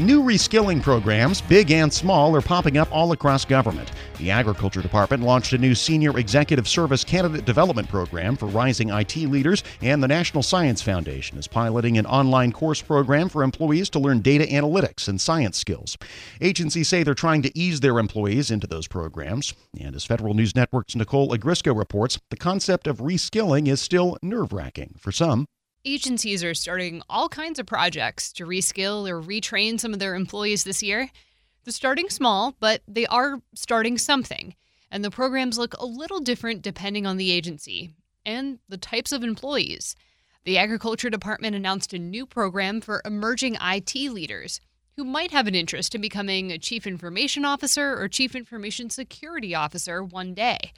New reskilling programs, big and small, are popping up all across government. The Agriculture Department launched a new Senior Executive Service Candidate Development Program for rising IT leaders, and the National Science Foundation is piloting an online course program for employees to learn data analytics and science skills. Agencies say they're trying to ease their employees into those programs. And as Federal News Network's Nicole Ogrysko reports, the concept of reskilling is still nerve wracking for some. Agencies are starting all kinds of projects to reskill or retrain some of their employees this year. They're starting small, but they are starting something. And the programs look a little different depending on the agency and the types of employees. The Agriculture Department announced a new program for emerging IT leaders who might have an interest in becoming a chief information officer or chief information security officer one day.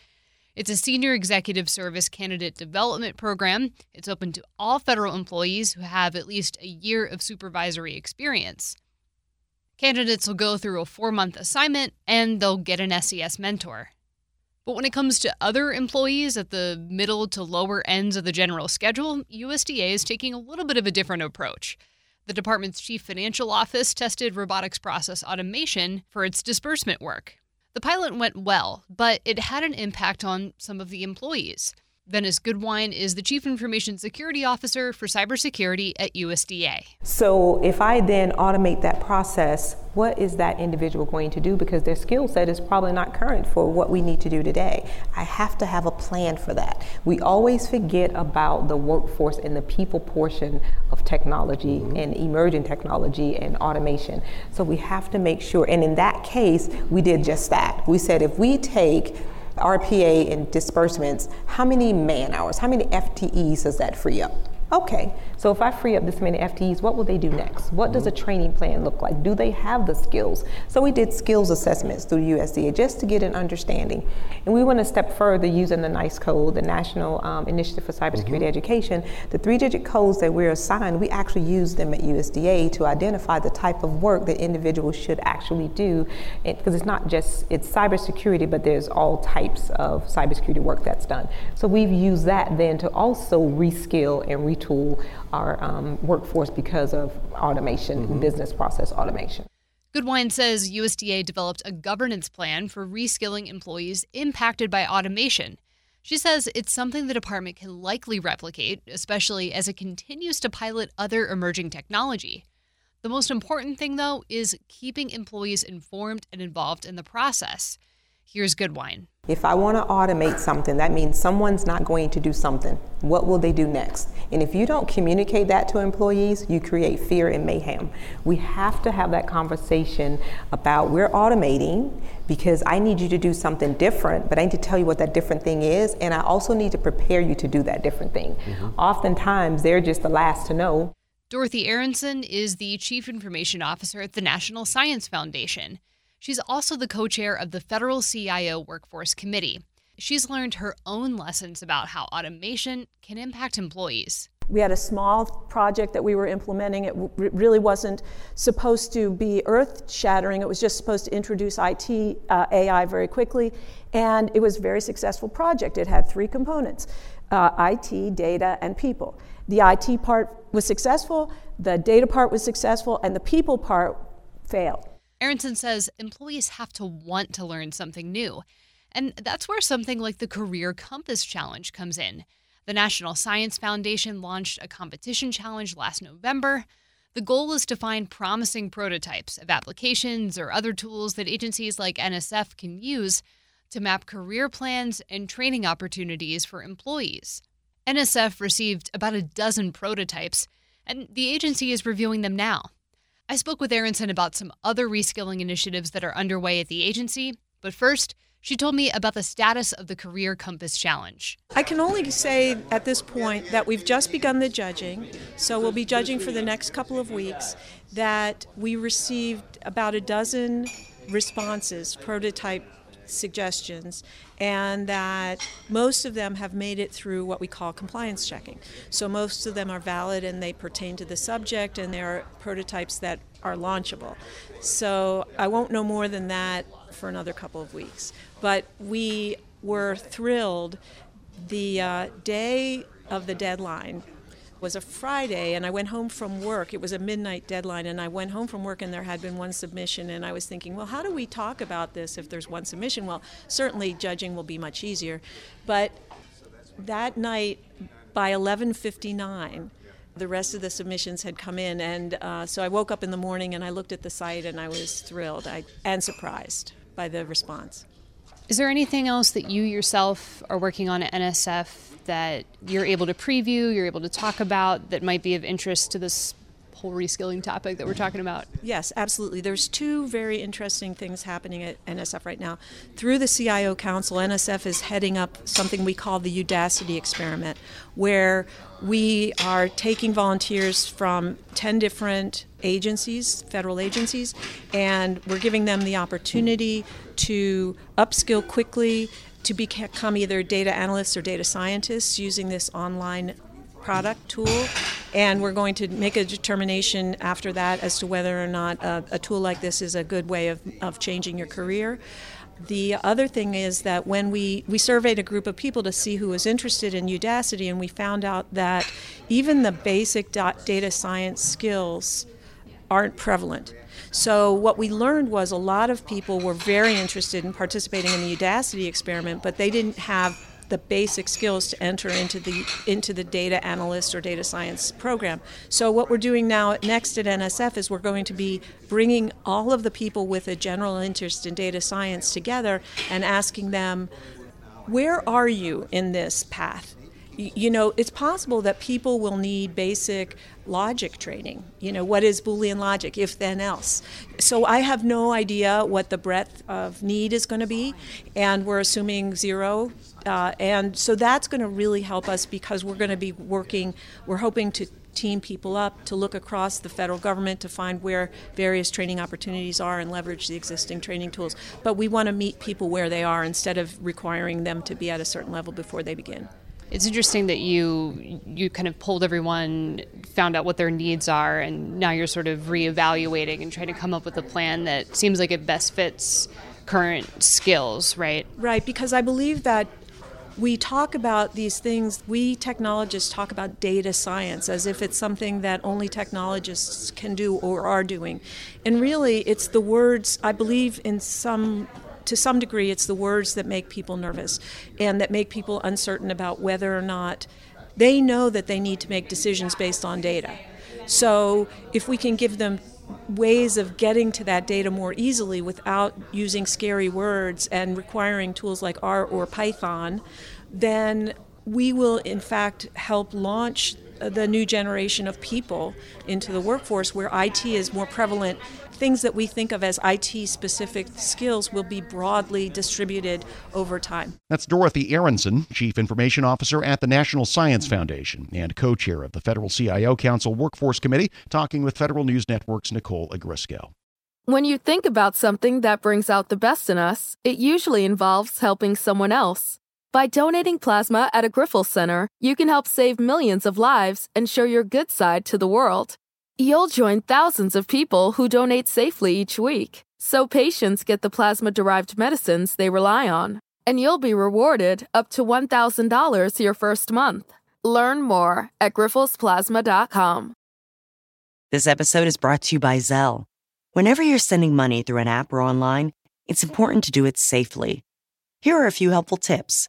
It's a senior executive service candidate development program. It's open to all federal employees who have at least a year of supervisory experience. Candidates will go through a four month assignment and they'll get an SES mentor. But when it comes to other employees at the middle to lower ends of the general schedule, USDA is taking a little bit of a different approach. The department's chief financial office tested robotics process automation for its disbursement work. The pilot went well, but it had an impact on some of the employees. Venice Goodwine is the Chief Information Security Officer for Cybersecurity at USDA. So, if I then automate that process, what is that individual going to do? Because their skill set is probably not current for what we need to do today. I have to have a plan for that. We always forget about the workforce and the people portion of technology mm-hmm. and emerging technology and automation. So, we have to make sure, and in that case, we did just that. We said if we take RPA and disbursements, how many man hours, how many FTEs does that free up? Okay, so if I free up this many FTEs, what will they do next? What does a mm-hmm. training plan look like? Do they have the skills? So we did skills assessments through USDA just to get an understanding. And we went a step further using the NICE code, the National um, Initiative for Cybersecurity mm-hmm. Education. The three digit codes that we're assigned, we actually use them at USDA to identify the type of work that individuals should actually do. Because it's not just, it's cybersecurity, but there's all types of cybersecurity work that's done. So we've used that then to also reskill and re retool our um, workforce because of automation, mm-hmm. business process automation. Goodwine says USDA developed a governance plan for reskilling employees impacted by automation. She says it's something the department can likely replicate, especially as it continues to pilot other emerging technology. The most important thing, though, is keeping employees informed and involved in the process. Here's Goodwine. If I want to automate something, that means someone's not going to do something. What will they do next? And if you don't communicate that to employees, you create fear and mayhem. We have to have that conversation about we're automating because I need you to do something different, but I need to tell you what that different thing is, and I also need to prepare you to do that different thing. Mm-hmm. Oftentimes, they're just the last to know. Dorothy Aronson is the Chief Information Officer at the National Science Foundation. She's also the co chair of the Federal CIO Workforce Committee. She's learned her own lessons about how automation can impact employees. We had a small project that we were implementing. It really wasn't supposed to be earth shattering, it was just supposed to introduce IT uh, AI very quickly. And it was a very successful project. It had three components uh, IT, data, and people. The IT part was successful, the data part was successful, and the people part failed. Aronson says employees have to want to learn something new. And that's where something like the Career Compass Challenge comes in. The National Science Foundation launched a competition challenge last November. The goal is to find promising prototypes of applications or other tools that agencies like NSF can use to map career plans and training opportunities for employees. NSF received about a dozen prototypes, and the agency is reviewing them now. I spoke with Aronson about some other reskilling initiatives that are underway at the agency, but first, she told me about the status of the Career Compass Challenge. I can only say at this point that we've just begun the judging, so we'll be judging for the next couple of weeks. That we received about a dozen responses, prototype suggestions, and that most of them have made it through what we call compliance checking. So most of them are valid and they pertain to the subject, and they're prototypes that are launchable. So I won't know more than that for another couple of weeks. But we were thrilled the uh, day of the deadline was a Friday and I went home from work. It was a midnight deadline and I went home from work and there had been one submission and I was thinking, well, how do we talk about this if there's one submission? Well, certainly judging will be much easier. But that night by 11:59 the rest of the submissions had come in and uh, so I woke up in the morning and I looked at the site and I was thrilled I, and surprised by the response. Is there anything else that you yourself are working on at NSF that you're able to preview, you're able to talk about that might be of interest to this whole reskilling topic that we're talking about? Yes, absolutely. There's two very interesting things happening at NSF right now. Through the CIO Council, NSF is heading up something we call the Udacity experiment, where we are taking volunteers from 10 different agencies, federal agencies, and we're giving them the opportunity to upskill quickly to become either data analysts or data scientists using this online product tool. And we're going to make a determination after that as to whether or not a, a tool like this is a good way of, of changing your career. The other thing is that when we, we surveyed a group of people to see who was interested in Udacity, and we found out that even the basic data science skills aren't prevalent. So what we learned was a lot of people were very interested in participating in the Udacity experiment, but they didn't have the basic skills to enter into the into the data analyst or data science program. So what we're doing now next at NSF is we're going to be bringing all of the people with a general interest in data science together and asking them where are you in this path? You know, it's possible that people will need basic logic training. You know, what is Boolean logic, if then else? So I have no idea what the breadth of need is going to be, and we're assuming zero. Uh, and so that's going to really help us because we're going to be working, we're hoping to team people up to look across the federal government to find where various training opportunities are and leverage the existing training tools. But we want to meet people where they are instead of requiring them to be at a certain level before they begin. It's interesting that you you kind of pulled everyone, found out what their needs are, and now you're sort of reevaluating and trying to come up with a plan that seems like it best fits current skills, right? Right, because I believe that we talk about these things, we technologists talk about data science as if it's something that only technologists can do or are doing. And really, it's the words, I believe, in some to some degree, it's the words that make people nervous and that make people uncertain about whether or not they know that they need to make decisions based on data. So if we can give them ways of getting to that data more easily without using scary words and requiring tools like R or Python, then we will in fact help launch the new generation of people into the workforce where IT is more prevalent things that we think of as IT specific skills will be broadly distributed over time. That's Dorothy Aronson, Chief Information Officer at the National Science Foundation and co chair of the Federal CIO Council Workforce Committee, talking with Federal News Network's Nicole Ogrysko. When you think about something that brings out the best in us, it usually involves helping someone else. By donating plasma at a Grifols Center, you can help save millions of lives and show your good side to the world. You'll join thousands of people who donate safely each week, so patients get the plasma derived medicines they rely on. And you'll be rewarded up to $1,000 your first month. Learn more at grifolsplasma.com. This episode is brought to you by Zelle. Whenever you're sending money through an app or online, it's important to do it safely. Here are a few helpful tips.